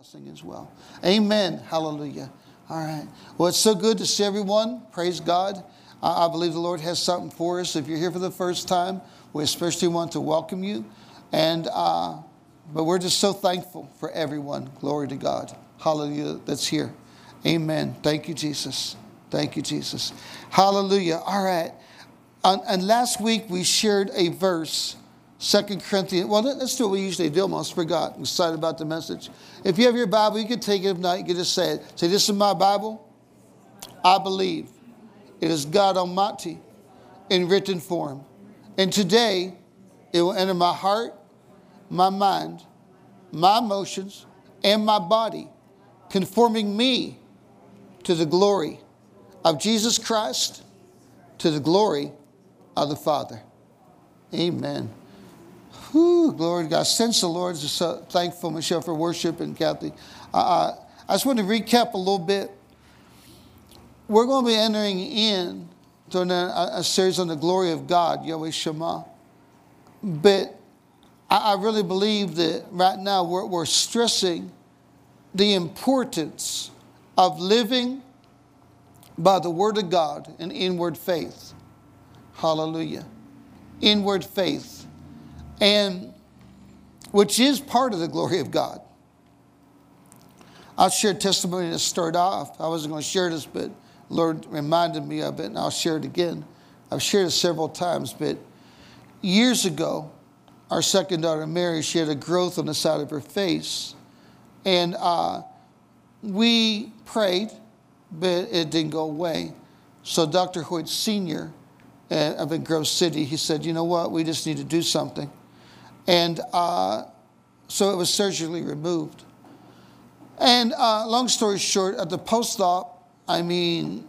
blessing as well. Amen. Hallelujah. All right. Well, it's so good to see everyone. Praise God. I, I believe the Lord has something for us. If you're here for the first time, we especially want to welcome you. And uh, but we're just so thankful for everyone. Glory to God. Hallelujah. That's here. Amen. Thank you, Jesus. Thank you, Jesus. Hallelujah. All right. And, and last week we shared a verse Second Corinthians. Well, let's do what we usually do. I almost forgot. I'm excited about the message. If you have your Bible, you can take it. If not, you can just say it. Say, This is my Bible. I believe it is God Almighty in written form. And today, it will enter my heart, my mind, my emotions, and my body, conforming me to the glory of Jesus Christ, to the glory of the Father. Amen. Whew, glory to God. Since the Lord is so thankful, Michelle, for worship and Kathy. Uh, I just want to recap a little bit. We're going to be entering in to a, a series on the glory of God, Yahweh Shema. But I, I really believe that right now we're, we're stressing the importance of living by the Word of God and inward faith. Hallelujah. Inward faith and which is part of the glory of God. I'll share a testimony to start off. I wasn't going to share this, but Lord reminded me of it, and I'll share it again. I've shared it several times, but years ago, our second daughter Mary, she had a growth on the side of her face, and uh, we prayed, but it didn't go away. So Dr. Hoyt Sr. Of in Grove City, he said, "You know what? We just need to do something." And uh, so it was surgically removed. And uh, long story short, at the post op, I mean,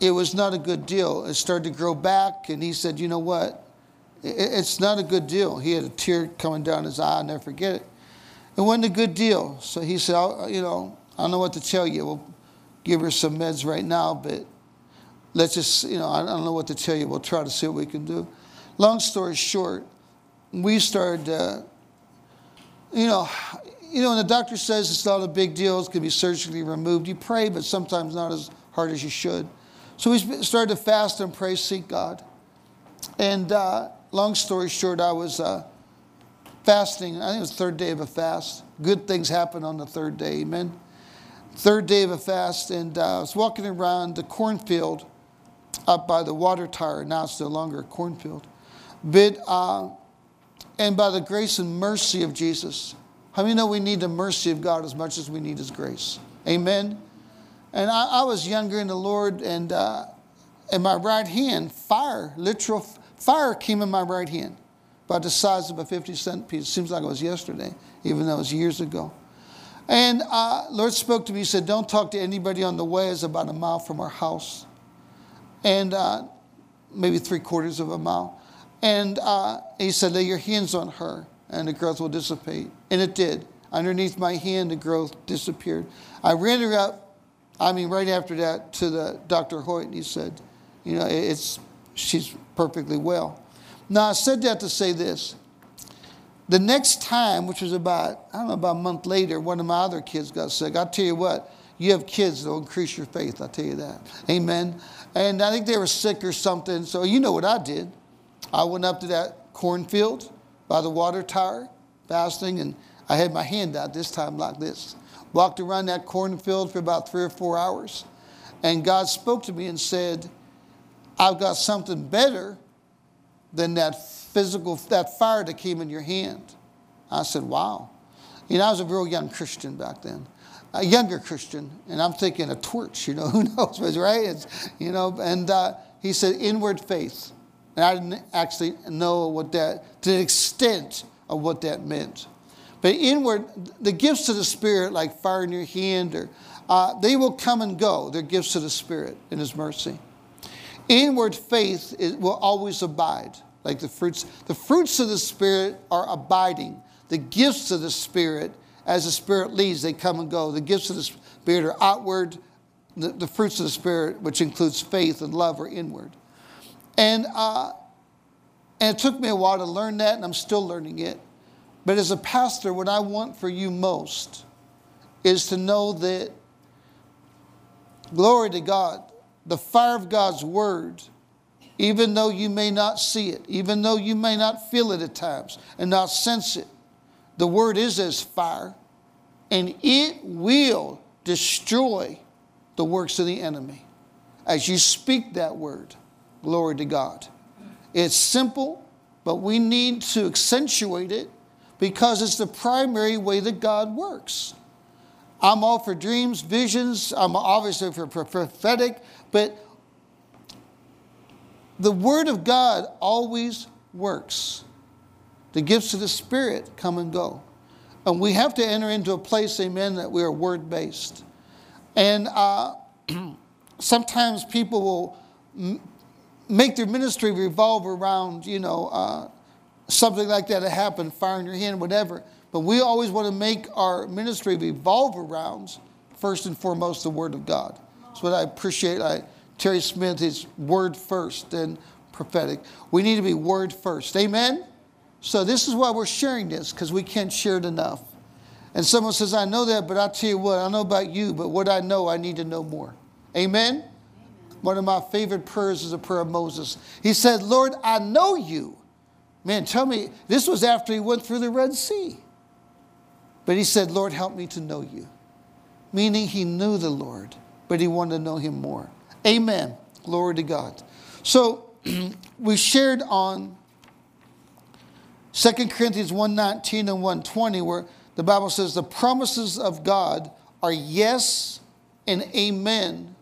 it was not a good deal. It started to grow back, and he said, You know what? It's not a good deal. He had a tear coming down his eye, I'll never forget it. It wasn't a good deal. So he said, You know, I don't know what to tell you. We'll give her some meds right now, but let's just, you know, I don't know what to tell you. We'll try to see what we can do. Long story short, we started, uh, you know, you know, when the doctor says it's not a big deal, it can be surgically removed, you pray, but sometimes not as hard as you should. So we started to fast and pray, seek God. And uh, long story short, I was uh, fasting. I think it was the third day of a fast. Good things happen on the third day, amen. Third day of a fast, and uh, I was walking around the cornfield up by the water tower. Now it's no longer a cornfield. But uh, and by the grace and mercy of Jesus. How many know we need the mercy of God as much as we need His grace? Amen. And I, I was younger in the Lord, and uh, in my right hand, fire, literal fire came in my right hand, about the size of a 50 cent piece. Seems like it was yesterday, even though it was years ago. And uh, Lord spoke to me. He said, "Don't talk to anybody on the way. It's about a mile from our house, and uh, maybe three quarters of a mile." And uh, he said, Lay your hands on her, and the growth will dissipate. And it did. Underneath my hand, the growth disappeared. I ran her up, I mean, right after that, to the Dr. Hoyt, and he said, You know, it's, she's perfectly well. Now, I said that to say this. The next time, which was about, I don't know, about a month later, one of my other kids got sick. I'll tell you what, you have kids that'll increase your faith, I'll tell you that. Amen. And I think they were sick or something, so you know what I did. I went up to that cornfield by the water tower, fasting, and I had my hand out this time like this. Walked around that cornfield for about three or four hours, and God spoke to me and said, I've got something better than that physical, that fire that came in your hand. I said, Wow. You know, I was a real young Christian back then, a younger Christian, and I'm thinking a torch, you know, who knows, right? It's, you know, and uh, he said, inward faith. And I didn't actually know what that, to the extent of what that meant. But inward, the gifts of the Spirit, like fire in your hand, or, uh, they will come and go. They're gifts of the Spirit in His mercy. Inward faith is, will always abide, like the fruits. The fruits of the Spirit are abiding. The gifts of the Spirit, as the Spirit leads, they come and go. The gifts of the Spirit are outward. The, the fruits of the Spirit, which includes faith and love, are inward. And, uh, and it took me a while to learn that, and I'm still learning it. But as a pastor, what I want for you most is to know that, glory to God, the fire of God's word, even though you may not see it, even though you may not feel it at times and not sense it, the word is as fire and it will destroy the works of the enemy as you speak that word. Glory to God. It's simple, but we need to accentuate it because it's the primary way that God works. I'm all for dreams, visions, I'm obviously for prophetic, but the Word of God always works. The gifts of the Spirit come and go. And we have to enter into a place, amen, that we are word based. And uh, sometimes people will make their ministry revolve around, you know, uh, something like that happened, fire in your hand, whatever. But we always want to make our ministry revolve around, first and foremost, the Word of God. That's what I appreciate. I, Terry Smith is Word first and prophetic. We need to be Word first. Amen? So this is why we're sharing this, because we can't share it enough. And someone says, I know that, but I'll tell you what, I know about you, but what I know, I need to know more. Amen? One of my favorite prayers is a prayer of Moses. He said, Lord, I know you. Man, tell me, this was after he went through the Red Sea. But he said, Lord, help me to know you. Meaning he knew the Lord, but he wanted to know him more. Amen. Glory to God. So we shared on 2 Corinthians 119 and 120, where the Bible says the promises of God are yes and amen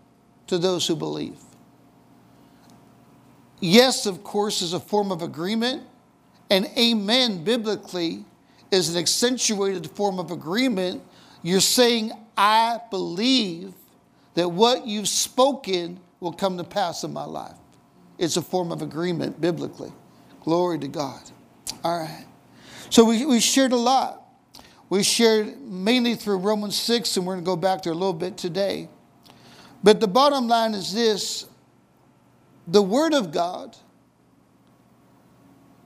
to those who believe. Yes, of course, is a form of agreement, and amen biblically is an accentuated form of agreement. You're saying, I believe that what you've spoken will come to pass in my life. It's a form of agreement biblically. Glory to God. All right. So we, we shared a lot. We shared mainly through Romans 6, and we're going to go back there a little bit today. But the bottom line is this the Word of God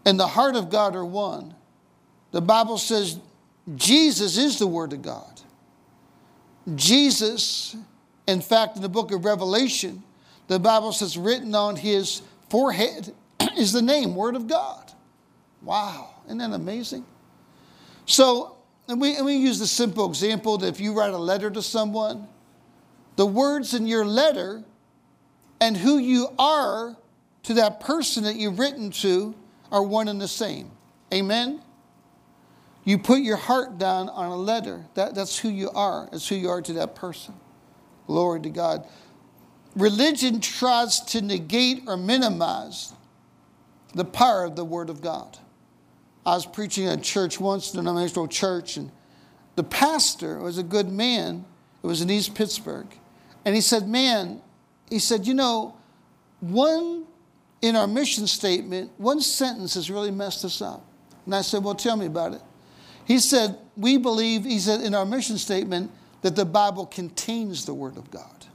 and the heart of God are one. The Bible says Jesus is the Word of God. Jesus, in fact, in the book of Revelation, the Bible says written on his forehead is the name, Word of God. Wow, isn't that amazing? So, and we, and we use the simple example that if you write a letter to someone, the words in your letter and who you are to that person that you've written to are one and the same. Amen? You put your heart down on a letter. That, that's who you are. That's who you are to that person. Glory to God. Religion tries to negate or minimize the power of the Word of God. I was preaching at church once, denominational church, and the pastor was a good man. It was in East Pittsburgh. And he said, Man, he said, you know, one in our mission statement, one sentence has really messed us up. And I said, Well, tell me about it. He said, We believe, he said, in our mission statement, that the Bible contains the Word of God.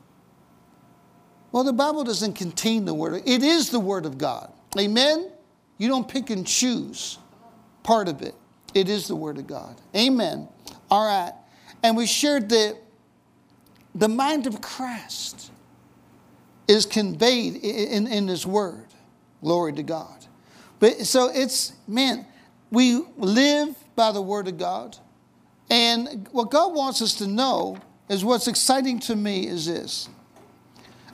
Well, the Bible doesn't contain the Word, it is the Word of God. Amen? You don't pick and choose part of it. It is the Word of God. Amen. All right. And we shared that the mind of Christ is conveyed in, in His Word. Glory to God. But so it's, man, we live by the Word of God. And what God wants us to know is what's exciting to me is this.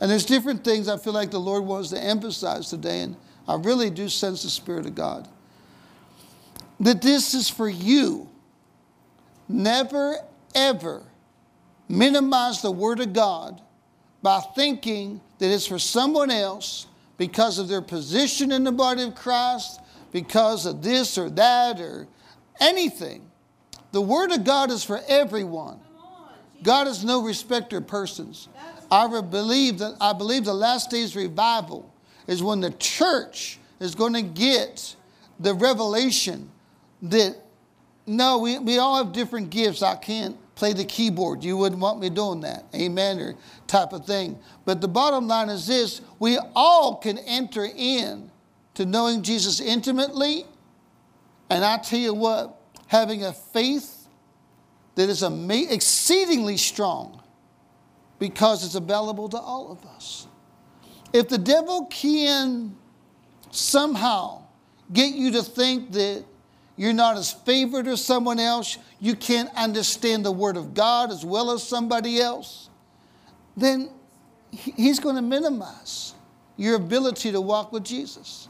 And there's different things I feel like the Lord wants to emphasize today, and I really do sense the Spirit of God that this is for you. Never, ever minimize the Word of God by thinking that it's for someone else because of their position in the body of Christ, because of this or that or anything. The Word of God is for everyone. God is no respecter of persons. I believe that I believe the last days revival is when the church is going to get the revelation that no, we, we all have different gifts. I can't play the keyboard. You wouldn't want me doing that. Amen. Or type of thing. But the bottom line is this we all can enter in to knowing Jesus intimately. And I tell you what, having a faith that is exceedingly strong because it's available to all of us. If the devil can somehow get you to think that you're not as favored as someone else, you can't understand the Word of God as well as somebody else, then he's going to minimize your ability to walk with Jesus.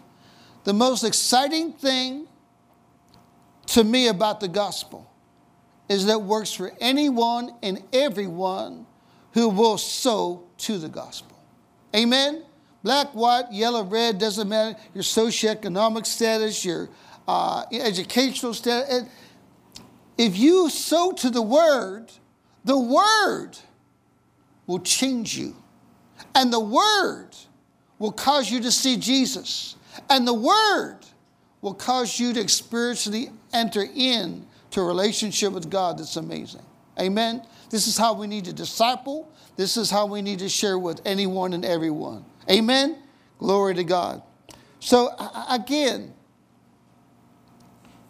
The most exciting thing to me about the gospel is that it works for anyone and everyone who will sow to the gospel. Amen? Black, white, yellow, red, doesn't matter. Your socioeconomic status, your uh, educational status. If you sow to the word, the word will change you. And the word will cause you to see Jesus. And the word will cause you to experientially enter in to a relationship with God that's amazing. Amen. This is how we need to disciple. This is how we need to share with anyone and everyone. Amen. Glory to God. So again,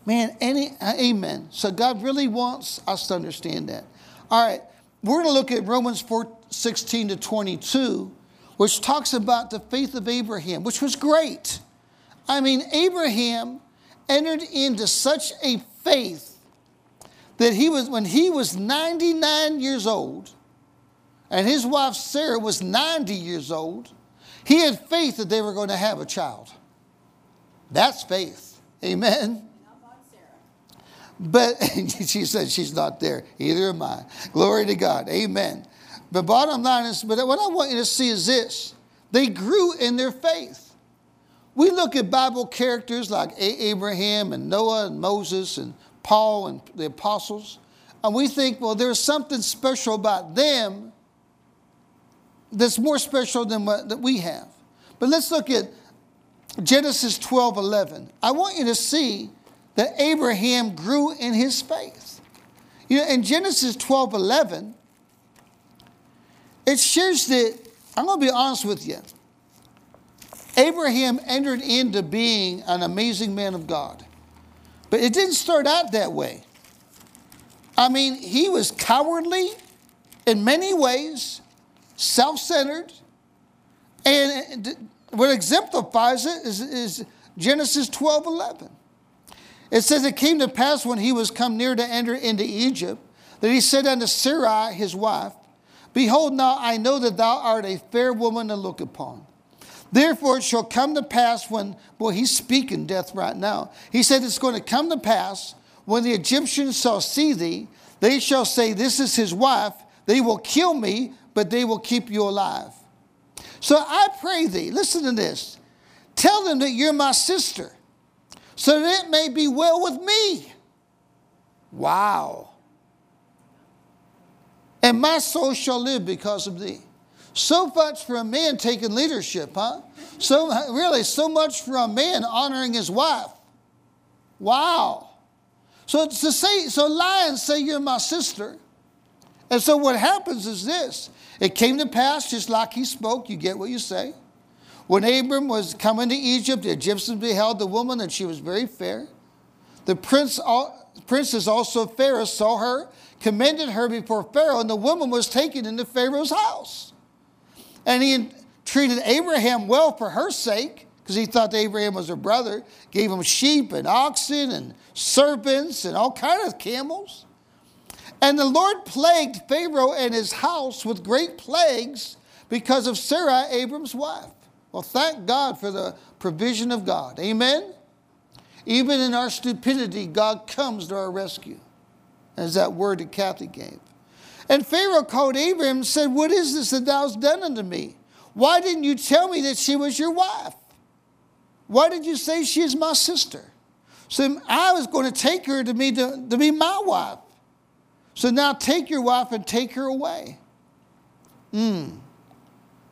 man, any uh, amen. So God really wants us to understand that. All right, we're going to look at Romans 4 16 to 22, which talks about the faith of Abraham, which was great. I mean, Abraham entered into such a faith that he was, when he was 99 years old, and his wife Sarah was 90 years old, he had faith that they were going to have a child. That's faith. Amen. But she said she's not there. Either am I. Glory to God. Amen. But bottom line is, but what I want you to see is this they grew in their faith. We look at Bible characters like Abraham and Noah and Moses and Paul and the apostles, and we think, well, there's something special about them that's more special than what that we have. But let's look at Genesis 12 11. I want you to see that Abraham grew in his faith. You know, in Genesis 12 11, it shares that, I'm going to be honest with you. Abraham entered into being an amazing man of God. But it didn't start out that way. I mean, he was cowardly in many ways, self centered. And what exemplifies it is, is Genesis 12 11. It says, It came to pass when he was come near to enter into Egypt that he said unto Sarai, his wife, Behold, now I know that thou art a fair woman to look upon. Therefore, it shall come to pass when, boy, he's speaking death right now. He said, It's going to come to pass when the Egyptians shall see thee, they shall say, This is his wife. They will kill me, but they will keep you alive. So I pray thee, listen to this. Tell them that you're my sister, so that it may be well with me. Wow and my soul shall live because of thee. So much for a man taking leadership, huh? So really, so much for a man honoring his wife. Wow. So to say, so lie and say you're my sister. And so what happens is this: it came to pass just like he spoke. You get what you say. When Abram was coming to Egypt, the Egyptians beheld the woman, and she was very fair. The prince, princess also Pharaoh saw her commended her before Pharaoh, and the woman was taken into Pharaoh's house. And he treated Abraham well for her sake, because he thought Abraham was her brother, gave him sheep and oxen and serpents and all kind of camels. And the Lord plagued Pharaoh and his house with great plagues because of Sarah, Abram's wife. Well, thank God for the provision of God. Amen? Even in our stupidity, God comes to our rescue as that word that Kathy gave. And Pharaoh called Abraham and said, What is this that thou hast done unto me? Why didn't you tell me that she was your wife? Why did you say she is my sister? So I was going to take her to be, to, to be my wife. So now take your wife and take her away. Mm.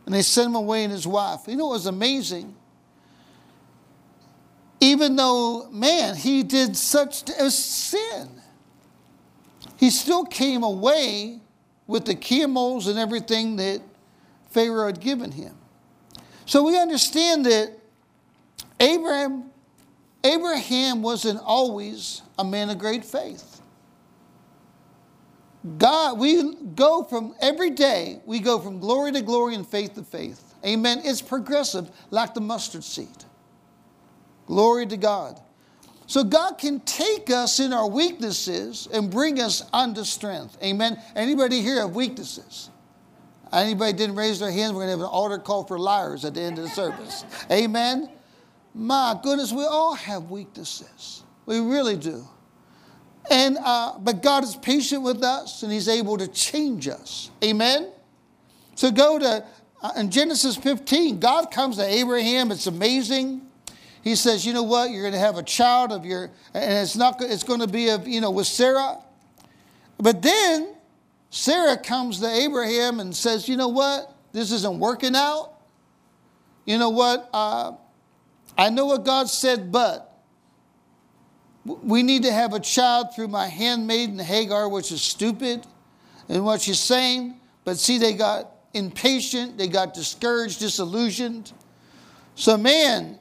And they sent him away and his wife. You know what was amazing? Even though, man, he did such a sin he still came away with the camels and everything that Pharaoh had given him. So we understand that Abraham, Abraham wasn't always a man of great faith. God, we go from every day, we go from glory to glory and faith to faith. Amen. It's progressive, like the mustard seed. Glory to God. So God can take us in our weaknesses and bring us unto strength. Amen. Anybody here have weaknesses? Anybody didn't raise their hands? We're going to have an altar call for liars at the end of the service. Amen. My goodness, we all have weaknesses. We really do. And uh, but God is patient with us, and He's able to change us. Amen. So go to uh, in Genesis 15. God comes to Abraham. It's amazing. He says, "You know what? You're going to have a child of your, and it's not. It's going to be of you know with Sarah." But then Sarah comes to Abraham and says, "You know what? This isn't working out. You know what? Uh, I know what God said, but." We need to have a child through my handmaiden Hagar, which is stupid and what she's saying. But see, they got impatient, they got discouraged, disillusioned. So, man,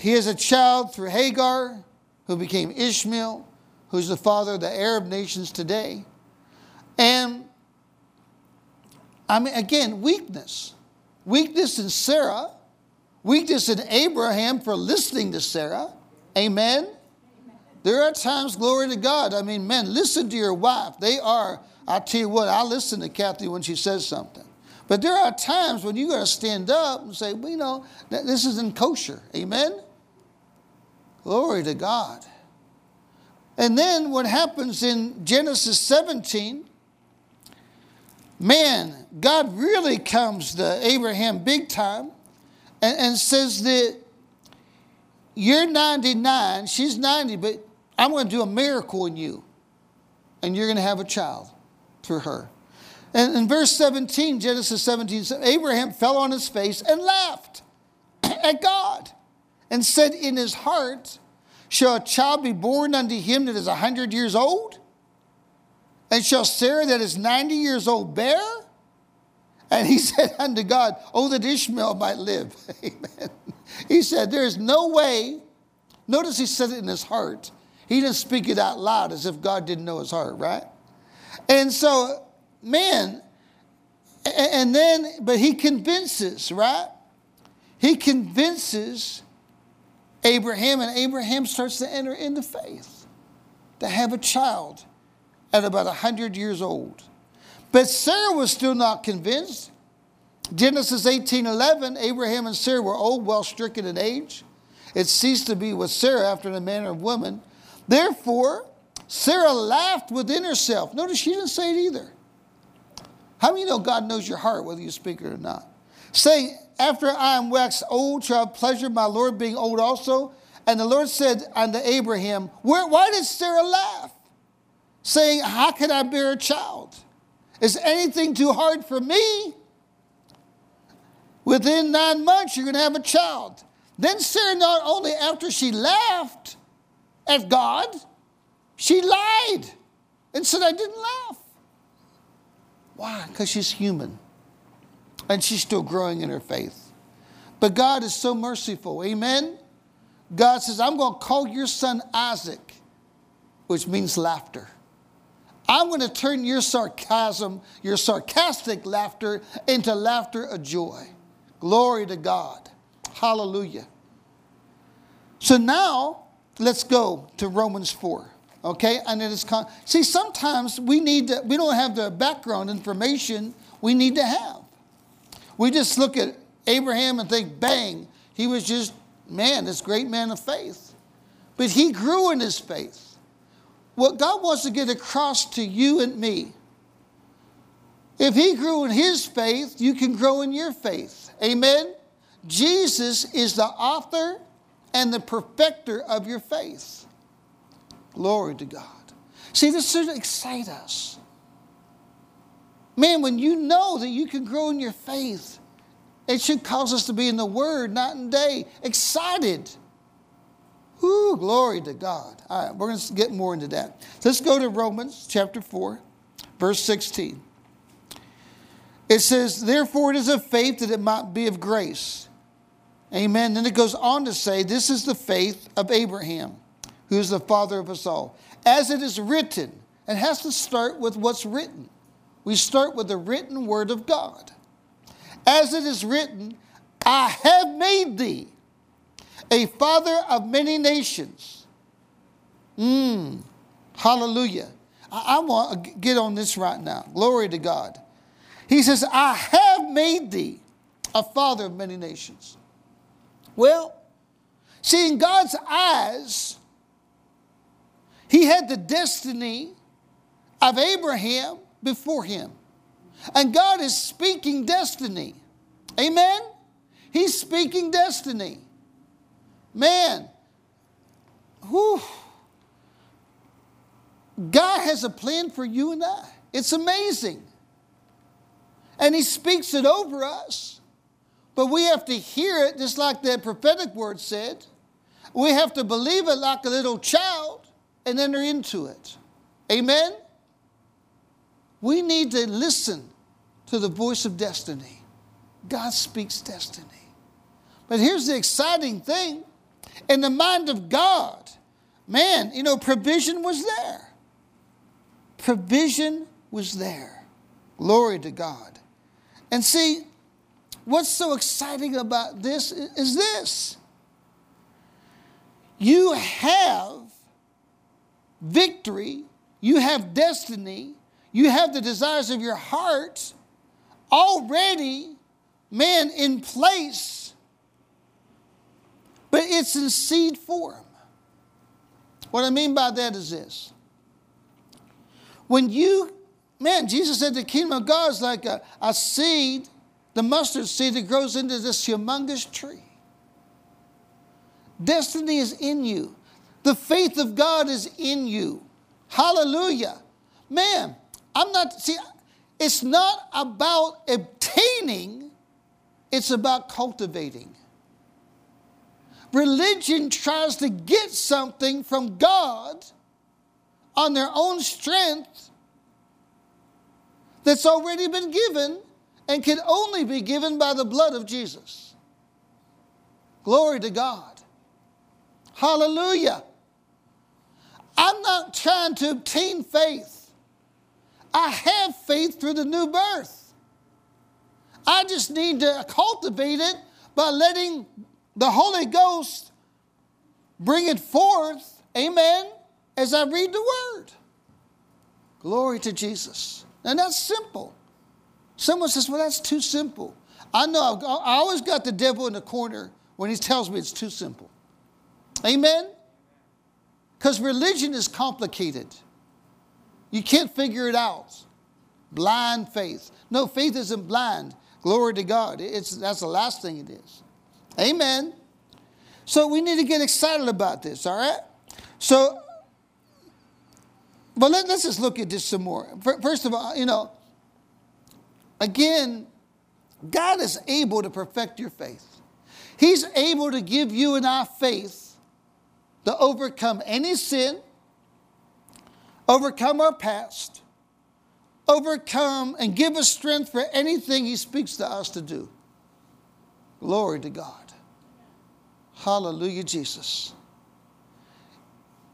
he has a child through Hagar, who became Ishmael, who's the father of the Arab nations today. And I mean, again, weakness. Weakness in Sarah, weakness in Abraham for listening to Sarah. Amen. There are times, glory to God. I mean, men, listen to your wife. They are, I tell you what, I listen to Kathy when she says something. But there are times when you got to stand up and say, well, you know, this isn't kosher. Amen? Glory to God. And then what happens in Genesis 17, man, God really comes to Abraham big time and, and says that you're 99, she's 90, but I'm going to do a miracle in you, and you're going to have a child through her. And in verse 17, Genesis 17, Abraham fell on his face and laughed at God and said in his heart, Shall a child be born unto him that is a hundred years old? And shall Sarah that is 90 years old bear? And he said unto God, Oh, that Ishmael might live. Amen. He said, There is no way. Notice he said it in his heart. He didn't speak it out loud as if God didn't know his heart, right? And so, man, and then, but he convinces, right? He convinces Abraham, and Abraham starts to enter into faith, to have a child at about 100 years old. But Sarah was still not convinced. Genesis 18 11, Abraham and Sarah were old, well stricken in age. It ceased to be with Sarah after the manner of women. Therefore, Sarah laughed within herself. Notice she didn't say it either. How many know God knows your heart, whether you speak it or not? Saying, After I am waxed old, shall I pleasure my Lord being old also? And the Lord said unto Abraham, Where, Why did Sarah laugh? Saying, How can I bear a child? Is anything too hard for me? Within nine months, you're going to have a child. Then Sarah, not only after she laughed, at God, she lied and said, I didn't laugh. Why? Because she's human and she's still growing in her faith. But God is so merciful. Amen? God says, I'm going to call your son Isaac, which means laughter. I'm going to turn your sarcasm, your sarcastic laughter, into laughter of joy. Glory to God. Hallelujah. So now, let's go to Romans 4. Okay? And it is con- See, sometimes we need to, we don't have the background information we need to have. We just look at Abraham and think, bang, he was just, man, this great man of faith. But he grew in his faith. What God wants to get across to you and me, if he grew in his faith, you can grow in your faith. Amen? Jesus is the author and the perfecter of your faith. Glory to God. See, this should excite us. Man, when you know that you can grow in your faith, it should cause us to be in the Word night and day, excited. Ooh, glory to God. All right, we're going to get more into that. Let's go to Romans chapter 4, verse 16. It says, Therefore it is of faith that it might be of grace. Amen. Then it goes on to say, This is the faith of Abraham, who is the father of us all. As it is written, it has to start with what's written. We start with the written word of God. As it is written, I have made thee a father of many nations. Mmm, hallelujah. I, I want to get on this right now. Glory to God. He says, I have made thee a father of many nations. Well, see, in God's eyes, he had the destiny of Abraham before him. And God is speaking destiny. Amen? He's speaking destiny. Man, whew. God has a plan for you and I. It's amazing. And He speaks it over us. But we have to hear it just like the prophetic word said. We have to believe it like a little child and enter into it. Amen? We need to listen to the voice of destiny. God speaks destiny. But here's the exciting thing in the mind of God, man, you know, provision was there. Provision was there. Glory to God. And see, what's so exciting about this is this you have victory, you have destiny, you have the desires of your heart already, man, in place, but it's in seed form. What I mean by that is this. When you, man, Jesus said the kingdom of God is like a, a seed, the mustard seed that grows into this humongous tree. Destiny is in you. The faith of God is in you. Hallelujah. Man, I'm not, see, it's not about obtaining, it's about cultivating. Religion tries to get something from God on their own strength that's already been given and can only be given by the blood of Jesus. Glory to God. Hallelujah. I'm not trying to obtain faith. I have faith through the new birth. I just need to cultivate it by letting the Holy Ghost bring it forth, amen, as I read the word. Glory to Jesus. And that's simple. Someone says, well, that's too simple. I know, I've, I always got the devil in the corner when he tells me it's too simple. Amen? Because religion is complicated. You can't figure it out. Blind faith. No, faith isn't blind. Glory to God. It's, that's the last thing it is. Amen. So we need to get excited about this, all right? So, but let, us just look at this some more. First of all, you know, again, God is able to perfect your faith. He's able to give you and I faith to overcome any sin, overcome our past, overcome and give us strength for anything He speaks to us to do. Glory to God. Hallelujah, Jesus.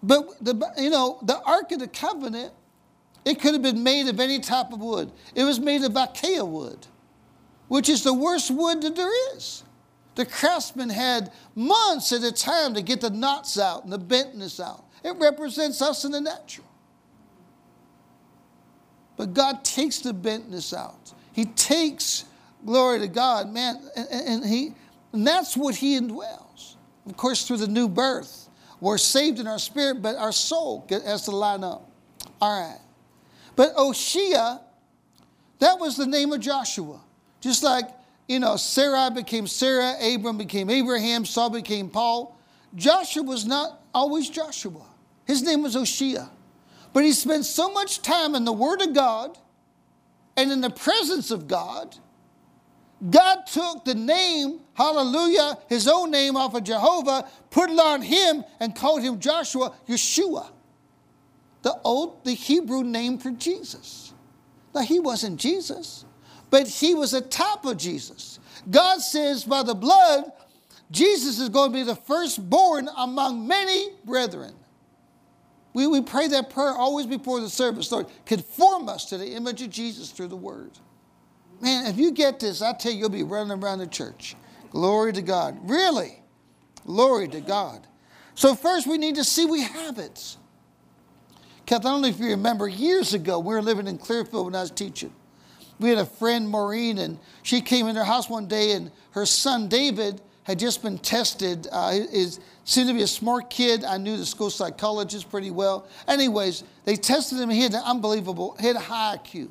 But the, you know, the Ark of the Covenant, it could have been made of any type of wood. It was made of acacia wood, which is the worst wood that there is. The craftsman had months at a time to get the knots out and the bentness out. It represents us in the natural. But God takes the bentness out. He takes, glory to God, man, and, and he, and that's what He indwells. Of course, through the new birth, we're saved in our spirit, but our soul has to line up. All right. But Oshea, that was the name of Joshua. Just like you know, Sarah became Sarah, Abram became Abraham, Saul became Paul. Joshua was not always Joshua. His name was Oshea. But he spent so much time in the Word of God and in the presence of God, God took the name, hallelujah, his own name off of Jehovah, put it on him, and called him Joshua, Yeshua, the old, the Hebrew name for Jesus. Now, he wasn't Jesus but he was a type of Jesus. God says by the blood, Jesus is going to be the firstborn among many brethren. We, we pray that prayer always before the service. Lord, conform us to the image of Jesus through the word. Man, if you get this, I tell you, you'll be running around the church. Glory to God. Really? Glory to God. So, first, we need to see we have it. Kath, I don't know if you remember, years ago, we were living in Clearfield when I was teaching. We had a friend, Maureen, and she came in our house one day, and her son, David, had just been tested. Uh, is seemed to be a smart kid. I knew the school psychologist pretty well. Anyways, they tested him. He had an unbelievable, he had a high IQ.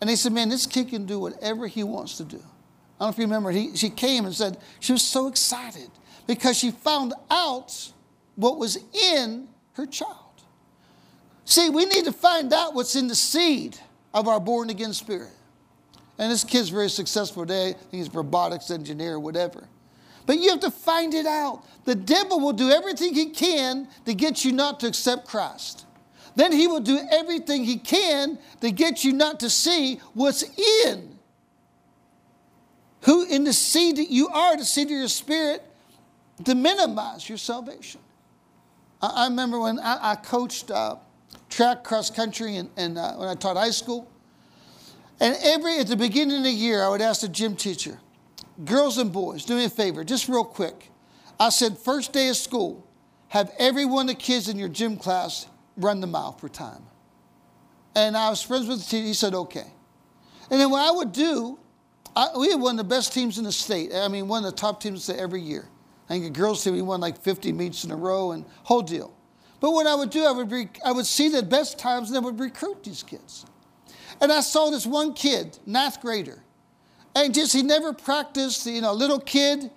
And they said, man, this kid can do whatever he wants to do. I don't know if you remember, he, she came and said she was so excited because she found out what was in her child. See, we need to find out what's in the seed of our born again spirit. And this kid's very successful today. He's a robotics engineer whatever. But you have to find it out. The devil will do everything he can to get you not to accept Christ. Then he will do everything he can to get you not to see what's in. Who in the seed that you are, the seed of your spirit, to minimize your salvation. I, I remember when I, I coached uh, track cross country and, and uh, when I taught high school. And every at the beginning of the year, I would ask the gym teacher, girls and boys, do me a favor, just real quick. I said, first day of school, have every one of the kids in your gym class run the mile for time. And I was friends with the teacher. He said, okay. And then what I would do, I, we had one of the best teams in the state. I mean, one of the top teams every year. I think the girls team, we won like 50 meets in a row and whole deal. But what I would do, I would, I would see the best times and I would recruit these kids. And I saw this one kid, ninth grader, and just he never practiced, you know, little kid,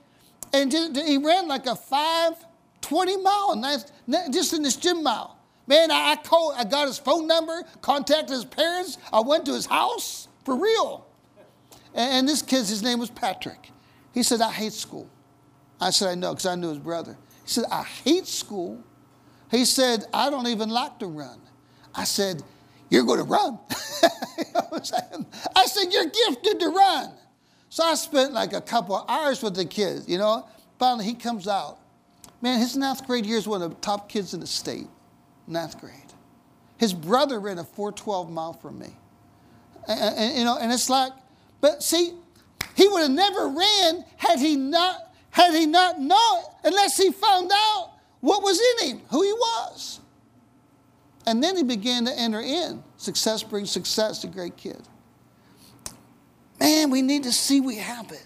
and just, he ran like a 5, 20 mile, ninth, just in this gym mile. Man, I, I, called, I got his phone number, contacted his parents, I went to his house, for real. And, and this kid, his name was Patrick. He said, I hate school. I said, I know, because I knew his brother. He said, I hate school. He said, I don't even like to run. I said, You're going to run. I said, You're gifted to run. So I spent like a couple of hours with the kids, you know. Finally, he comes out. Man, his ninth grade year is one of the top kids in the state, ninth grade. His brother ran a 412 mile from me. And, and, you know, and it's like, but see, he would have never ran had he not had he not known unless he found out what was in him, who he was. And then he began to enter in. Success brings success, a great kid. Man, we need to see we have it.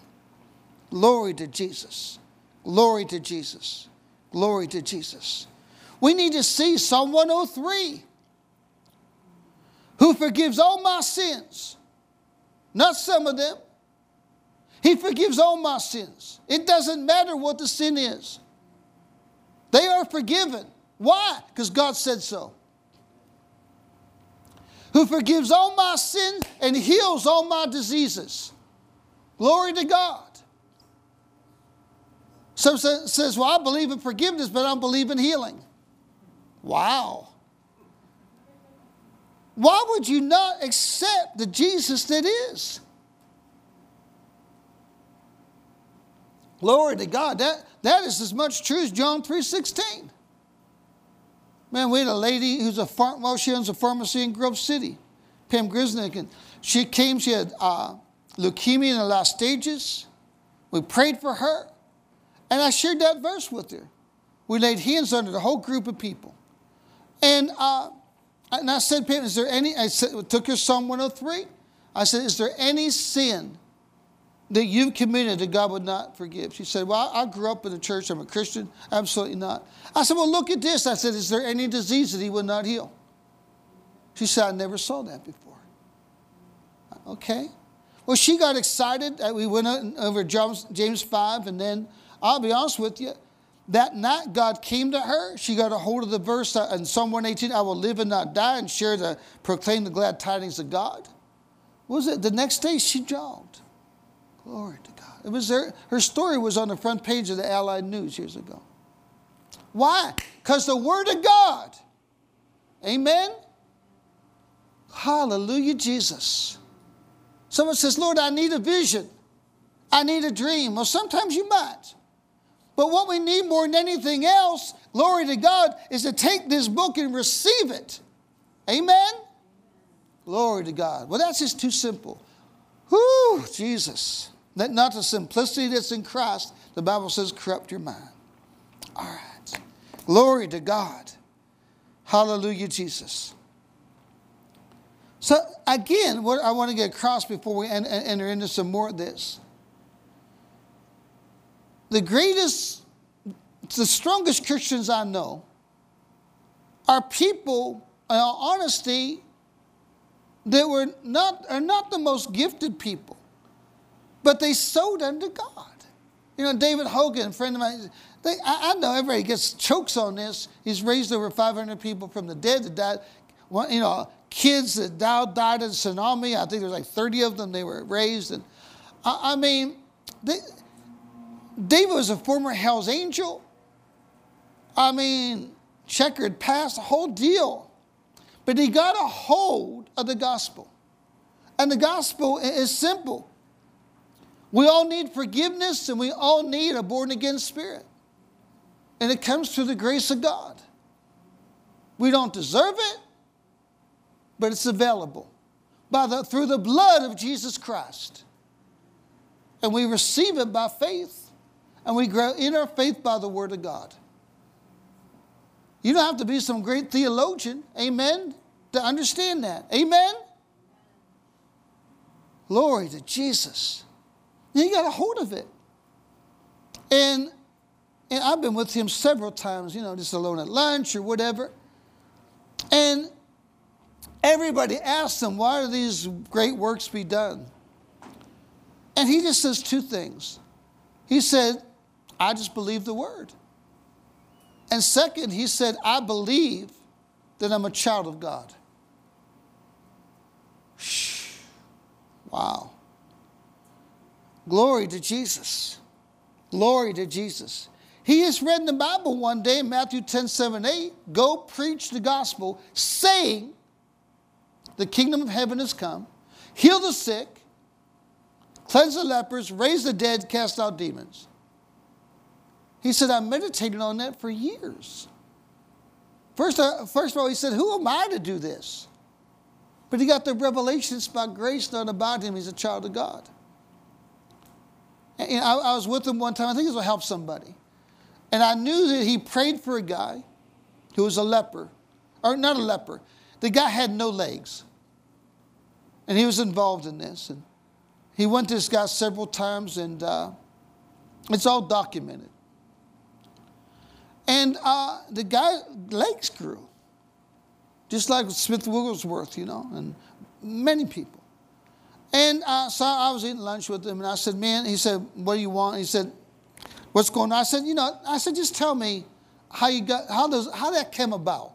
Glory to Jesus. Glory to Jesus. Glory to Jesus. We need to see Psalm 103 who forgives all my sins, not some of them. He forgives all my sins. It doesn't matter what the sin is. They are forgiven. Why? Because God said so. Who forgives all my sins and heals all my diseases. Glory to God. Some says, Well, I believe in forgiveness, but I don't believe in healing. Wow. Why would you not accept the Jesus that is? Glory to God. That, that is as much true as John 3.16. Man, we had a lady who's a farm, well, she owns a pharmacy in Grove City, Pam Grisnick, and she came, she had uh, leukemia in the last stages. We prayed for her, and I shared that verse with her. We laid hands on the whole group of people. And, uh, and I said, Pam, is there any, I said, took her Psalm 103. I said, is there any sin that you've committed that God would not forgive? She said, Well, I grew up in the church. I'm a Christian. Absolutely not. I said, Well, look at this. I said, Is there any disease that He would not heal? She said, I never saw that before. Okay. Well, she got excited. We went over James 5, and then I'll be honest with you, that night God came to her. She got a hold of the verse in Psalm 118, I will live and not die, and share the proclaim the glad tidings of God. What was it? The next day she jogged. Glory to God. It was there, her story was on the front page of the Allied News years ago. Why? Because the Word of God. Amen? Hallelujah, Jesus. Someone says, Lord, I need a vision. I need a dream. Well, sometimes you might. But what we need more than anything else, glory to God, is to take this book and receive it. Amen? Glory to God. Well, that's just too simple. Whoo, Jesus. Not the simplicity that's in Christ, the Bible says, corrupt your mind. All right. Glory to God. Hallelujah, Jesus. So, again, what I want to get across before we enter into some more of this the greatest, the strongest Christians I know are people, in all honesty, that were not, are not the most gifted people, but they sowed unto God. You know, David Hogan, a friend of mine, they, I, I, know everybody gets chokes on this. He's raised over 500 people from the dead that died. you know, kids that died, died in tsunami. I think there's like 30 of them. They were raised, and I, I mean, they, David was a former Hell's Angel. I mean, checkered past, the whole deal. But he got a hold of the gospel. And the gospel is simple. We all need forgiveness and we all need a born again spirit. And it comes through the grace of God. We don't deserve it, but it's available by the, through the blood of Jesus Christ. And we receive it by faith and we grow in our faith by the Word of God. You don't have to be some great theologian, amen, to understand that. Amen? Glory to Jesus. You got a hold of it. And, and I've been with him several times, you know, just alone at lunch or whatever. And everybody asks him, why do these great works be done? And he just says two things. He said, I just believe the word. And second, he said, I believe that I'm a child of God. Wow. Glory to Jesus. Glory to Jesus. He has read in the Bible one day, in Matthew 10 7 8, go preach the gospel, saying, The kingdom of heaven has come, heal the sick, cleanse the lepers, raise the dead, cast out demons. He said, I meditated on that for years. First, uh, first of all, he said, Who am I to do this? But he got the revelations by grace, not about him. He's a child of God. And I, I was with him one time. I think this will help somebody. And I knew that he prayed for a guy who was a leper, or not a leper. The guy had no legs. And he was involved in this. And he went to this guy several times, and uh, it's all documented. And uh, the guy legs grew, just like Smith Wigglesworth, you know, and many people. And uh, so I was eating lunch with him, and I said, "Man," he said, "What do you want?" He said, "What's going on?" I said, "You know," I said, "Just tell me how you got how does how that came about."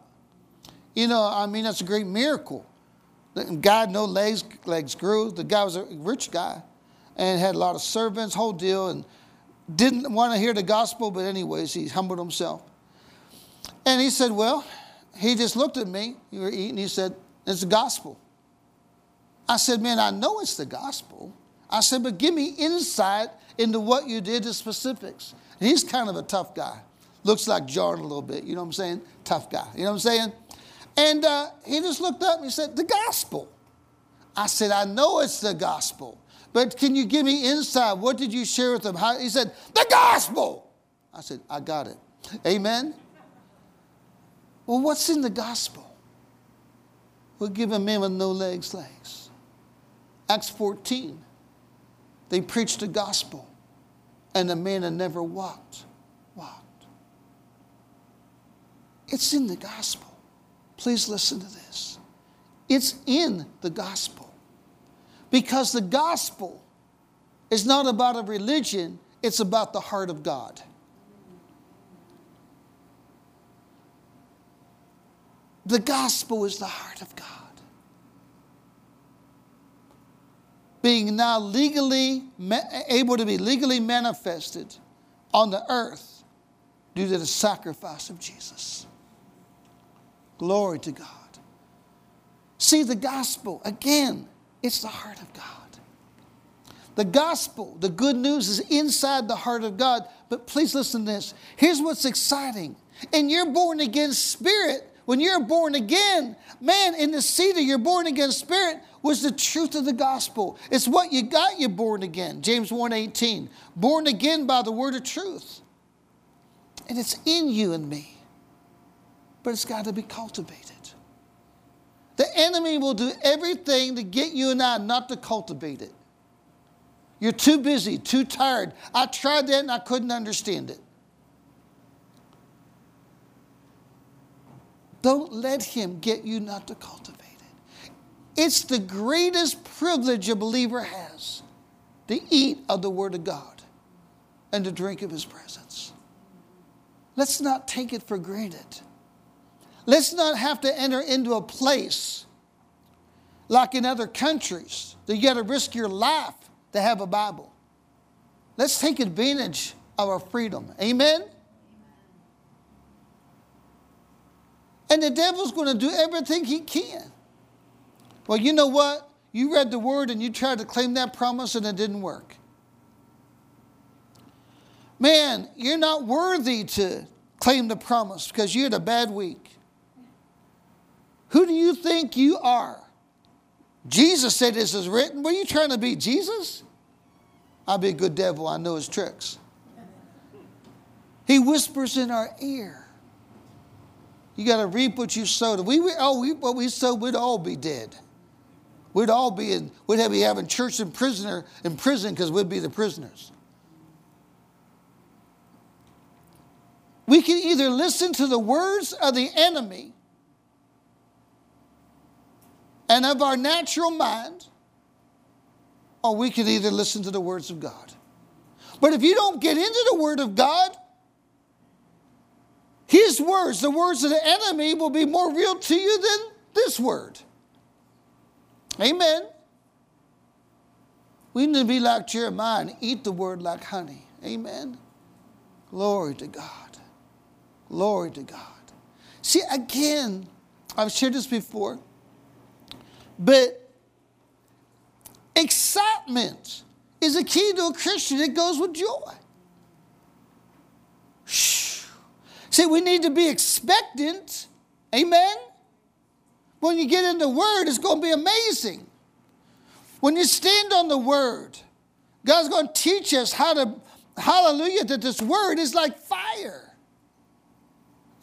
You know, I mean, that's a great miracle. God, no legs legs grew. The guy was a rich guy, and had a lot of servants, whole deal, and didn't want to hear the gospel, but anyways, he humbled himself. And he said, Well, he just looked at me. We were eating. He said, It's the gospel. I said, Man, I know it's the gospel. I said, But give me insight into what you did, the specifics. And he's kind of a tough guy. Looks like John a little bit. You know what I'm saying? Tough guy. You know what I'm saying? And uh, he just looked up and he said, The gospel. I said, I know it's the gospel. But can you give me insight? What did you share with them? How, he said, The gospel. I said, I got it. Amen. Well, what's in the gospel? We're giving a man with no legs legs. Acts 14. They preached the gospel, and the man that never walked, walked. It's in the gospel. Please listen to this. It's in the gospel. Because the gospel is not about a religion, it's about the heart of God. The gospel is the heart of God. Being now legally able to be legally manifested on the earth due to the sacrifice of Jesus. Glory to God. See, the gospel, again, it's the heart of God. The gospel, the good news is inside the heart of God. But please listen to this. Here's what's exciting. In your born again spirit, when you're born again, man, in the seed of your born again spirit was the truth of the gospel. It's what you got you born again. James 1:18. Born again by the word of truth. And it's in you and me. But it's got to be cultivated. The enemy will do everything to get you and I not to cultivate it. You're too busy, too tired. I tried that and I couldn't understand it. Don't let him get you not to cultivate it. It's the greatest privilege a believer has to eat of the Word of God and to drink of His presence. Let's not take it for granted. Let's not have to enter into a place like in other countries that you got to risk your life to have a Bible. Let's take advantage of our freedom. Amen? And the devil's going to do everything he can. Well, you know what? You read the word and you tried to claim that promise and it didn't work. Man, you're not worthy to claim the promise because you had a bad week. Who do you think you are? Jesus said this is written. Were you trying to be Jesus? I'll be a good devil. I know his tricks. He whispers in our ear. You got to reap what you sowed. If we, oh, we, what we sowed, we'd all be dead. We'd all be in, we'd have, be having church in prisoner in prison because we'd be the prisoners. We can either listen to the words of the enemy and of our natural mind, or we can either listen to the words of God. But if you don't get into the Word of God, His words, the words of the enemy, will be more real to you than this word. Amen. We need to be like Jeremiah and eat the word like honey. Amen. Glory to God. Glory to God. See, again, I've shared this before. But excitement is a key to a Christian. It goes with joy. Shh. See, we need to be expectant. Amen? When you get in the Word, it's going to be amazing. When you stand on the Word, God's going to teach us how to, hallelujah, that this Word is like fire.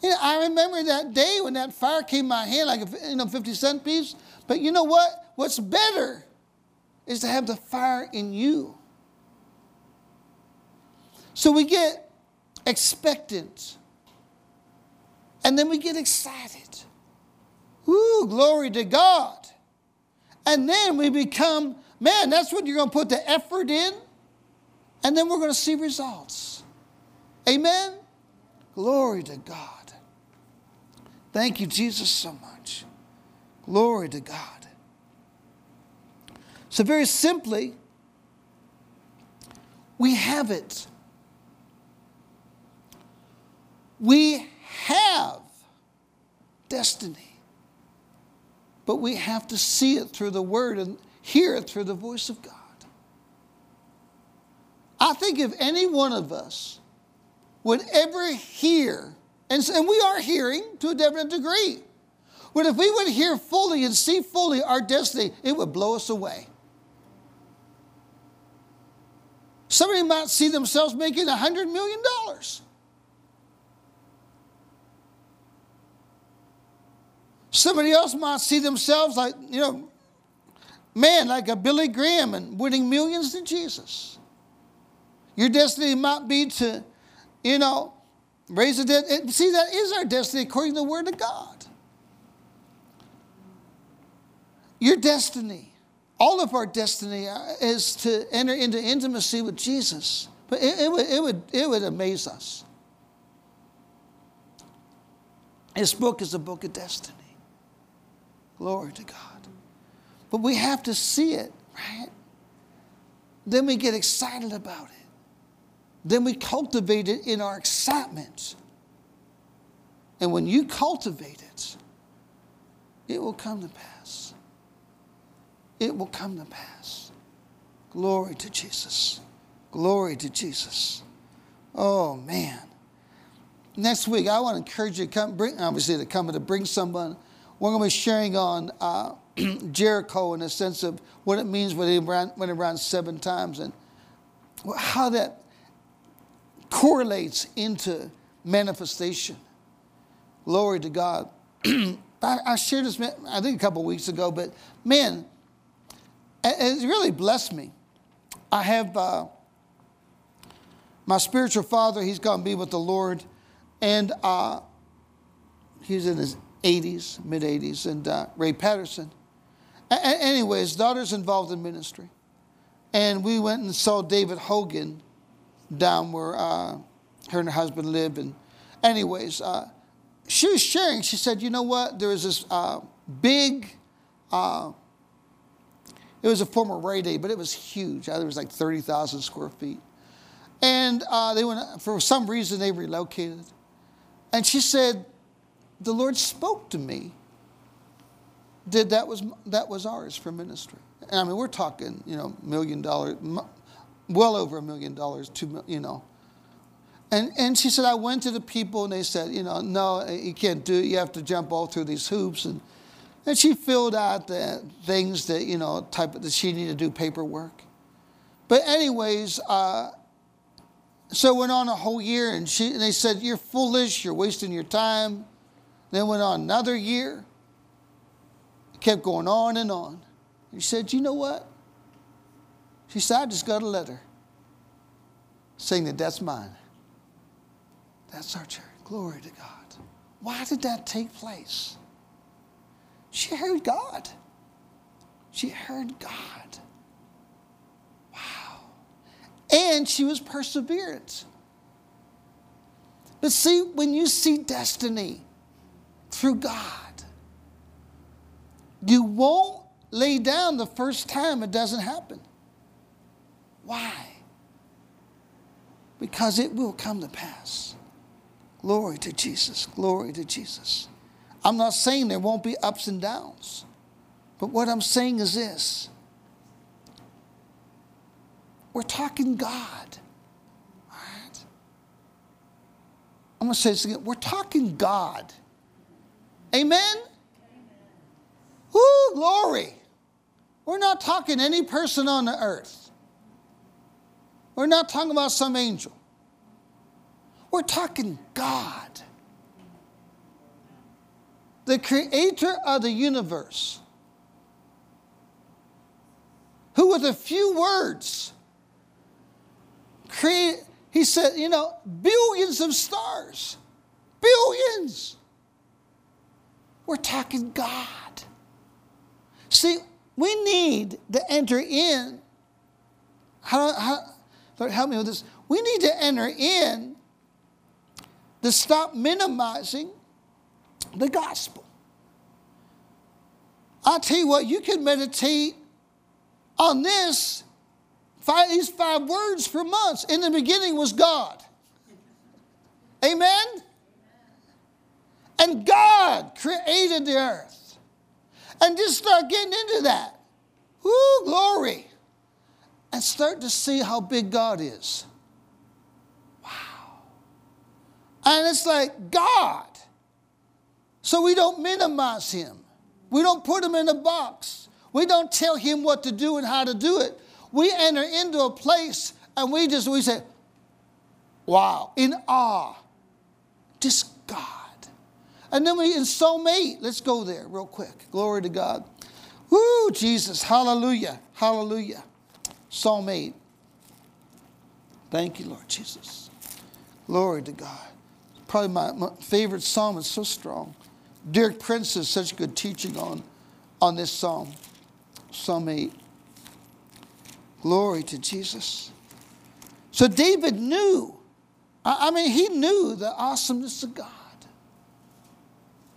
You know, I remember that day when that fire came in my hand like a you know, 50 cent piece. But you know what? What's better is to have the fire in you. So we get expectant. And then we get excited. Ooh, glory to God. And then we become, man, that's when you're going to put the effort in. And then we're going to see results. Amen? Glory to God. Thank you, Jesus, so much. Glory to God. So, very simply, we have it. We have destiny. But we have to see it through the Word and hear it through the voice of God. I think if any one of us would ever hear and, and we are hearing to a definite degree. But if we would hear fully and see fully our destiny, it would blow us away. Somebody might see themselves making $100 million. Somebody else might see themselves like, you know, man, like a Billy Graham and winning millions to Jesus. Your destiny might be to, you know, Raise the dead. See, that is our destiny according to the Word of God. Your destiny, all of our destiny uh, is to enter into intimacy with Jesus. But it, it, would, it, would, it would amaze us. This book is a book of destiny. Glory to God. But we have to see it, right? Then we get excited about it then we cultivate it in our excitement. And when you cultivate it, it will come to pass. It will come to pass. Glory to Jesus. Glory to Jesus. Oh, man. Next week, I want to encourage you to come, bring, obviously, to come and to bring someone. We're going to be sharing on uh, Jericho in a sense of what it means when it ran, when seven times and how that correlates into manifestation. Glory to God. I, I, shared this, I think, a couple weeks ago, but man, it, it really blessed me. I have uh, my spiritual father, he's going to be with the Lord, and uh, he's in his 80s, mid 80s, and uh, Ray Patterson. A- anyway, his daughter's involved in ministry. And we went and saw David Hogan down where uh, her and her husband live. And, anyways, uh, she was sharing. She said, "You know what? There was this uh, big. Uh, it was a former Rite Aid, but it was huge. It was like thirty thousand square feet, and uh, they went for some reason they relocated. And she said, "The Lord spoke to me. Did that was that was ours for ministry? And I mean, we're talking, you know, million dollars, well over a million dollars, two, you know." And, and she said, I went to the people and they said, you know, no, you can't do it. You have to jump all through these hoops. And, and she filled out the things that, you know, type of, that she needed to do paperwork. But anyways, uh, so it went on a whole year and, she, and they said, you're foolish, you're wasting your time. Then went on another year. Kept going on and on. And she said, you know what? She said, I just got a letter saying that that's mine. That's our church. Glory to God. Why did that take place? She heard God. She heard God. Wow. And she was perseverant. But see, when you see destiny through God, you won't lay down the first time it doesn't happen. Why? Because it will come to pass. Glory to Jesus. Glory to Jesus. I'm not saying there won't be ups and downs, but what I'm saying is this we're talking God. I'm going to say this again. We're talking God. Amen? Woo, glory. We're not talking any person on the earth. We're not talking about some angel. We're talking God, the creator of the universe, who, with a few words, create, he said, you know, billions of stars, billions. We're talking God. See, we need to enter in. How, how, Lord, help me with this. We need to enter in to stop minimizing the gospel. I tell you what, you can meditate on this, five, these five words for months. In the beginning was God. Amen? And God created the earth. And just start getting into that. Woo, glory. And start to see how big God is. Wow. And it's like, God. So we don't minimize him. We don't put him in a box. We don't tell him what to do and how to do it. We enter into a place and we just, we say, wow, in awe. Just God. And then we, in Psalm 8, let's go there real quick. Glory to God. Woo, Jesus. Hallelujah. Hallelujah. Psalm 8. Thank you, Lord Jesus. Glory to God probably my, my favorite psalm. is so strong. Derek Prince has such good teaching on, on this psalm, Psalm 8. Glory to Jesus. So David knew, I, I mean, he knew the awesomeness of God.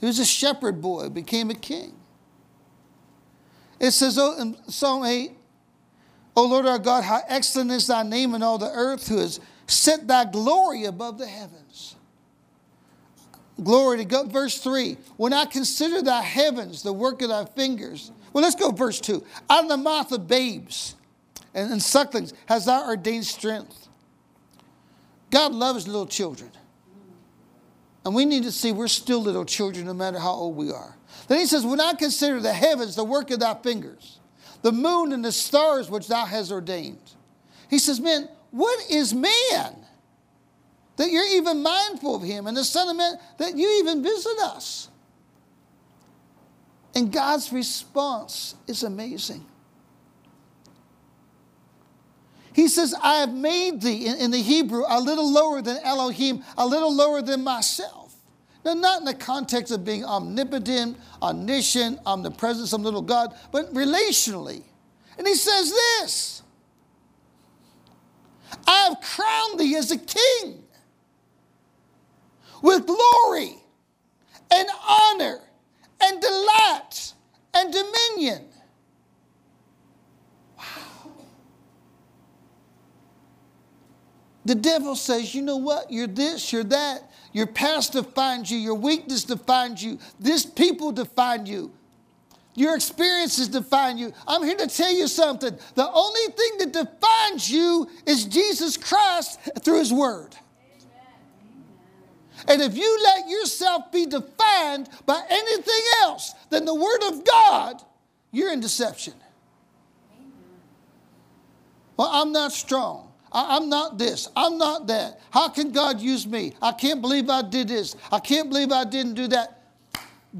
He was a shepherd boy, became a king. It says oh, in Psalm 8, O Lord our God, how excellent is thy name in all the earth, who has set thy glory above the heavens. Glory to God. Verse 3 When I consider thy heavens, the work of thy fingers. Well, let's go verse 2. Out of the mouth of babes and, and sucklings has thou ordained strength. God loves little children. And we need to see we're still little children no matter how old we are. Then he says, When I consider the heavens, the work of thy fingers, the moon and the stars which thou hast ordained. He says, Man, what is man that you're even mindful of him, and the Son of Man that you even visit us? And God's response is amazing. He says, I have made thee, in, in, the Hebrew, a little lower than Elohim, a little lower than myself. Now, not in the context of being omnipotent, omniscient, omnipresent, some little God, but relationally. And he says this I have crowned thee as a king with and honor and delight and dominion. Wow. The devil says, you know what? You're this, you're that. Your past defines you, your weakness defines you, this people define you. Your experiences define you. I'm here to tell you something. The only thing that defines you is Jesus Christ through His Word. And if you let yourself be defined by anything else than the Word of God, you're in deception. Well, I'm not strong. I, am not this. I'm not that. How can God use me? I can't believe I did this. I can't believe I didn't do that.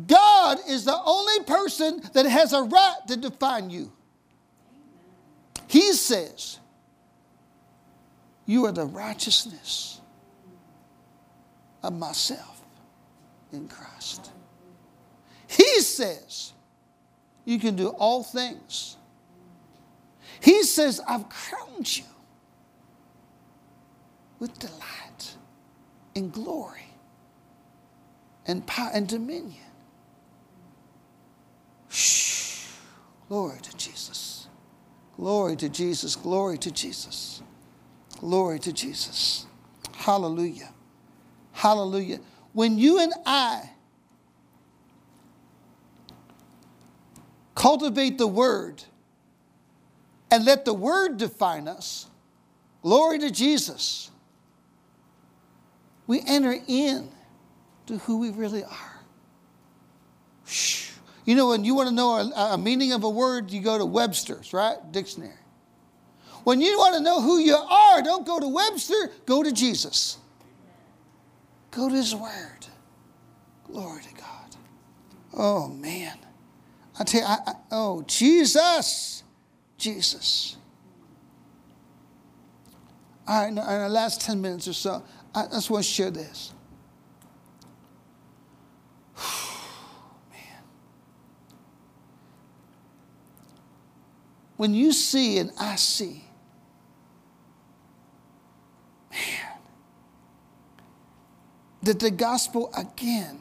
God is the only person that has a right to define you. He says, You are the righteousness of myself in Christ. He says, You can do all things. He says, I've crowned you with delight and glory and power and dominion. Shh. Glory to Jesus. Glory to Jesus. Glory to Jesus. Glory to Jesus. Hallelujah. Hallelujah. When you and I cultivate the word and let the word define us, glory to Jesus, we enter in to who we really are. Shh. You know, when you want to know a, a meaning of a word, you go to Webster's, right? Dictionary. When you want to know who you are, don't go to Webster, go to Jesus. Go to His Word. Glory to God. Oh, man. I tell you, I, I, oh, Jesus. Jesus. All right, in the last 10 minutes or so, I just want to share this. man. When you see and I see, man, that the gospel again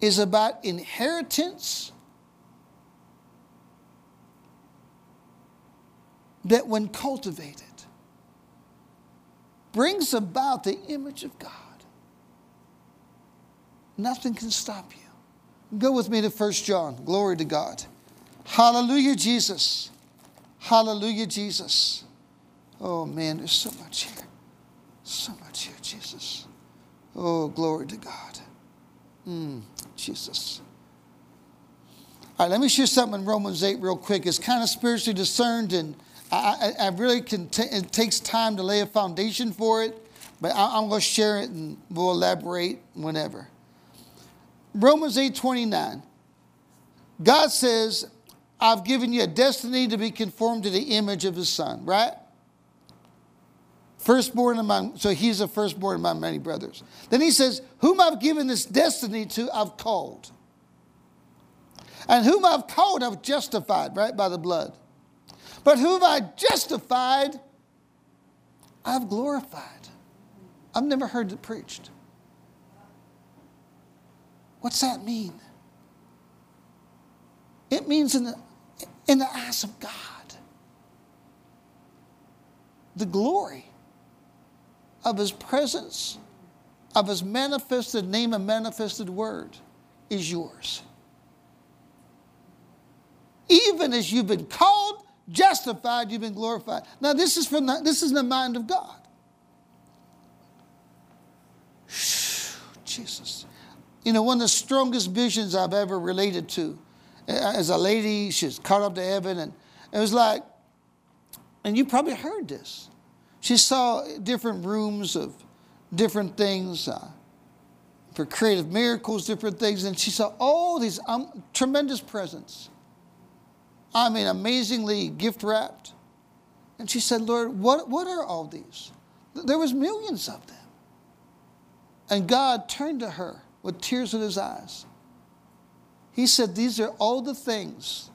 is about inheritance that, when cultivated, brings about the image of God. Nothing can stop you. Go with me to 1 John. Glory to God. Hallelujah, Jesus. Hallelujah, Jesus. Oh man, there's so much here. So much here, Jesus. Oh, glory to God. Mm, Jesus. All right, let me share something in Romans 8 real quick. It's kind of spiritually discerned, and I, I, really can, t- it takes time to lay a foundation for it, but I, am going to share it and we'll elaborate whenever. Romans 8 29. God says, I've given you a destiny to be conformed to the image of his son, right? Firstborn among, so he's a firstborn among many brothers. Then he says, Whom I've given this destiny to, I've called. And whom I've called, I've justified, right, by the blood. But whom I justified, I've glorified. I've never heard it preached. What's that mean? It means in the, in the eyes of God, the glory of his presence, of his manifested name and manifested word is yours. Even as you've been called, justified, you've been glorified. Now, this is from the, this is the mind of God. Jesus. You know, one of the strongest visions I've ever related to. As a lady, she's caught up to heaven, and it was like, and you probably heard this. She saw different rooms of different things uh, for creative miracles, different things, and she saw all these um, tremendous presents. I mean, amazingly gift wrapped. And she said, Lord, what, what are all these? There was millions of them. And God turned to her with tears in his eyes. He said, These are all the things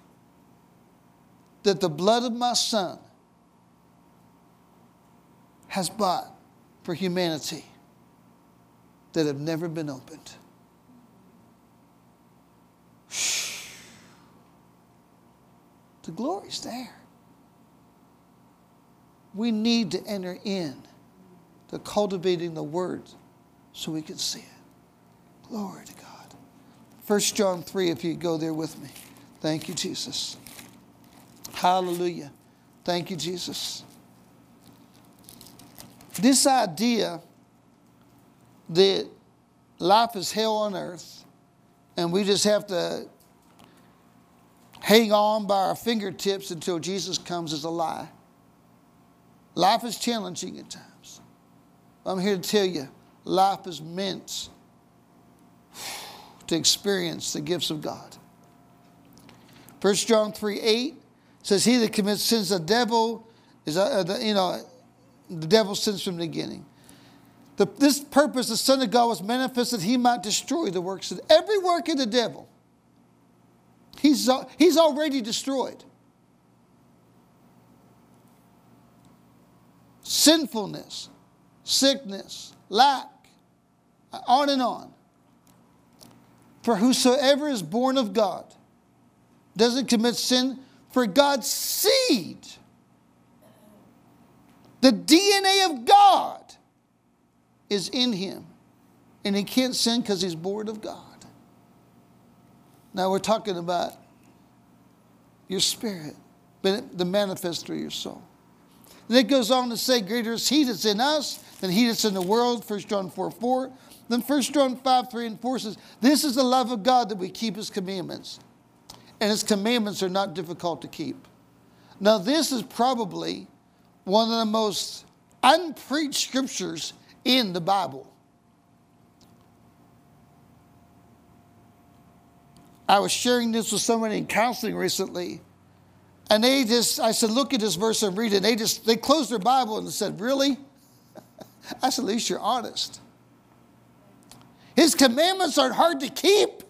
that the blood of my son has bought for humanity that have never been opened. The glory's there. We need to enter in to cultivating the word so we can see it. Glory to God. 1 John 3, if you go there with me. Thank you, Jesus. Hallelujah. Thank you, Jesus. This idea that life is hell on earth and we just have to hang on by our fingertips until Jesus comes is a lie. Life is challenging at times. I'm here to tell you life is meant to experience the gifts of God. 1 John 3 8 says, He that commits sins, the devil is, uh, the, you know, the devil sins from the beginning. The, this purpose, the Son of God was manifested, he might destroy the works of every work of the devil. He's, uh, he's already destroyed. Sinfulness, sickness, lack, on and on. For whosoever is born of God doesn't commit sin, for God's seed, the DNA of God, is in him. And he can't sin because he's born of God. Now we're talking about your spirit, but the manifest through your soul. Then it goes on to say, Greater is he that's in us than he that's in the world, 1 John 4 4. Then 1 John 5 3 and 4 says, This is the love of God that we keep his commandments. And his commandments are not difficult to keep. Now, this is probably one of the most unpreached scriptures in the Bible. I was sharing this with someone in counseling recently, and they just, I said, look at this verse and read it. And they just, they closed their Bible and said, really? I said, at least you're honest. His commandments aren't hard to keep.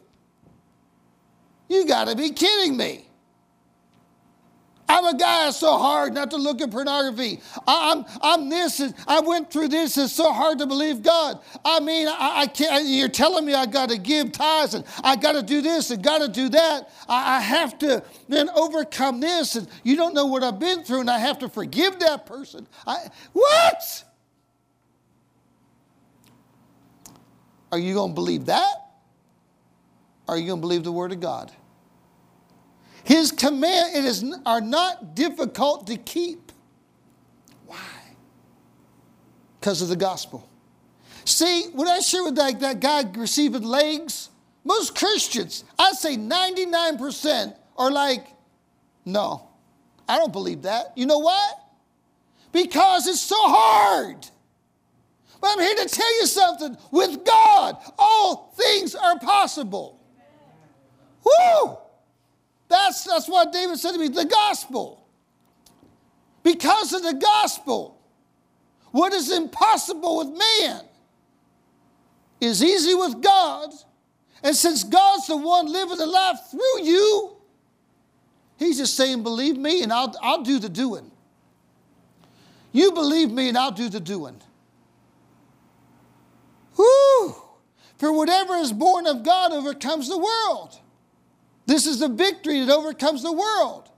You got to be kidding me. I'm a guy, it's so hard not to look at pornography. I'm, I'm this, I went through this, it's so hard to believe God. I mean, I, I can't, you're telling me I got to give tithes, and I got to do this, and got to do that. I, I have to then overcome this, and you don't know what I've been through, and I have to forgive that person. I, what? Are you going to believe that? Are you going to believe the Word of God? His command it is, are not difficult to keep. Why? Because of the gospel. See, when I share with that, that guy receiving legs, most Christians, I'd say 99% are like, no, I don't believe that. You know what? Because it's so hard. But I'm here to tell you something. With God, all things are possible. Woo! That's, that's what David said to me the gospel. Because of the gospel, what is impossible with man is easy with God. And since God's the one living the life through you, He's just saying, Believe me, and I'll, I'll do the doing. You believe me, and I'll do the doing. Whoo! For whatever is born of God overcomes the world. This is the victory that overcomes the world,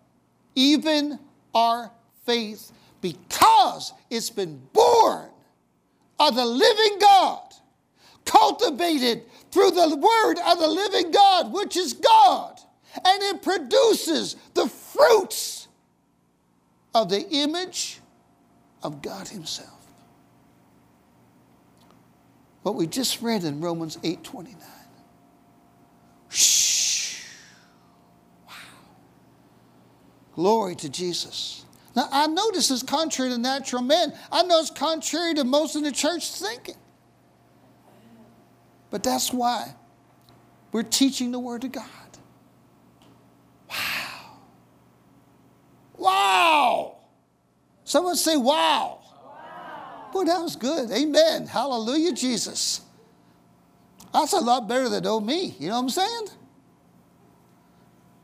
even our faith, because it's been born of the living God, cultivated through the word of the living God, which is God, and it produces the fruits of the image of God Himself. What we just read in Romans 8 29. Shh. Wow. Glory to Jesus. Now, I know this is contrary to natural men. I know it's contrary to most of the church thinking. But that's why we're teaching the Word of God. Wow. Wow. Someone say, wow. wow. Boy, that was good. Amen. Hallelujah, Jesus. That's a lot better than oh me. You know what I'm saying?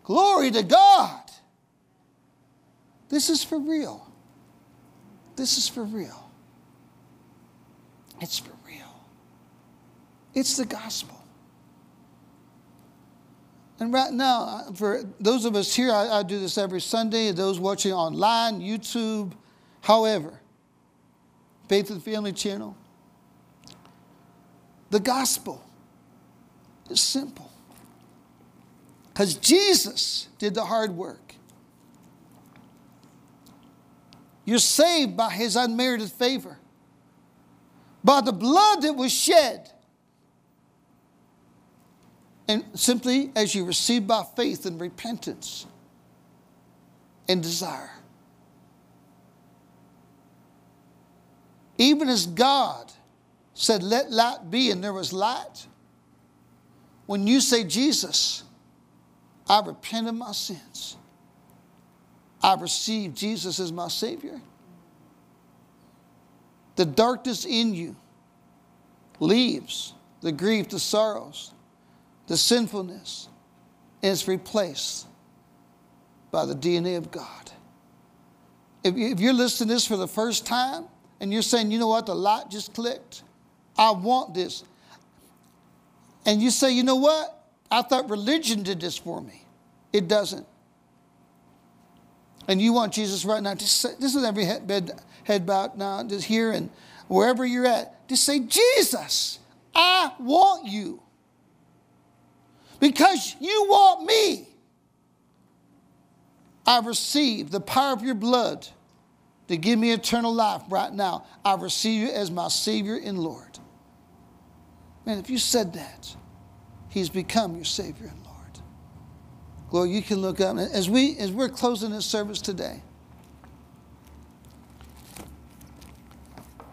Glory to God. This is for real. This is for real. It's for real. It's the gospel. And right now, for those of us here, I, I do this every Sunday. Those watching online, YouTube, however, Faith and Family Channel. The gospel is simple. Because Jesus did the hard work. You're saved by his unmerited favor, by the blood that was shed. And simply as you receive by faith and repentance and desire. Even as God said, Let light be, and there was light. When you say, Jesus, I repent of my sins, I receive Jesus as my Savior, the darkness in you leaves, the grief, the sorrows, the sinfulness and is replaced by the DNA of God. If you're listening to this for the first time and you're saying, you know what, the light just clicked, I want this and you say, you know what? I thought religion did this for me. It doesn't. And you want Jesus right now. Just say, this is every head, bed, head bowed now, just here and wherever you're at. Just say, Jesus, I want you. Because you want me. I receive the power of your blood to give me eternal life right now. I receive you as my Savior and Lord. Man, if you said that, He's become your Savior Lord, you can look up. As, we, as we're closing this service today,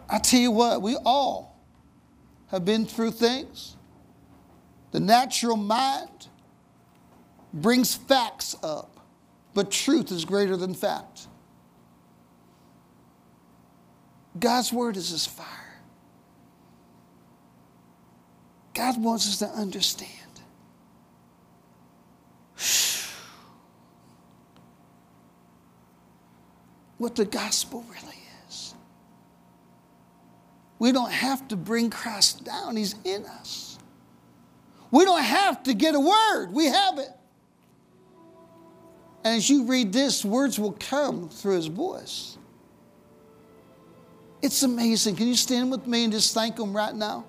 I tell you what, we all have been through things. The natural mind brings facts up, but truth is greater than fact. God's word is His fire. God wants us to understand. What the gospel really is. We don't have to bring Christ down, He's in us. We don't have to get a word, we have it. And as you read this, words will come through His voice. It's amazing. Can you stand with me and just thank Him right now?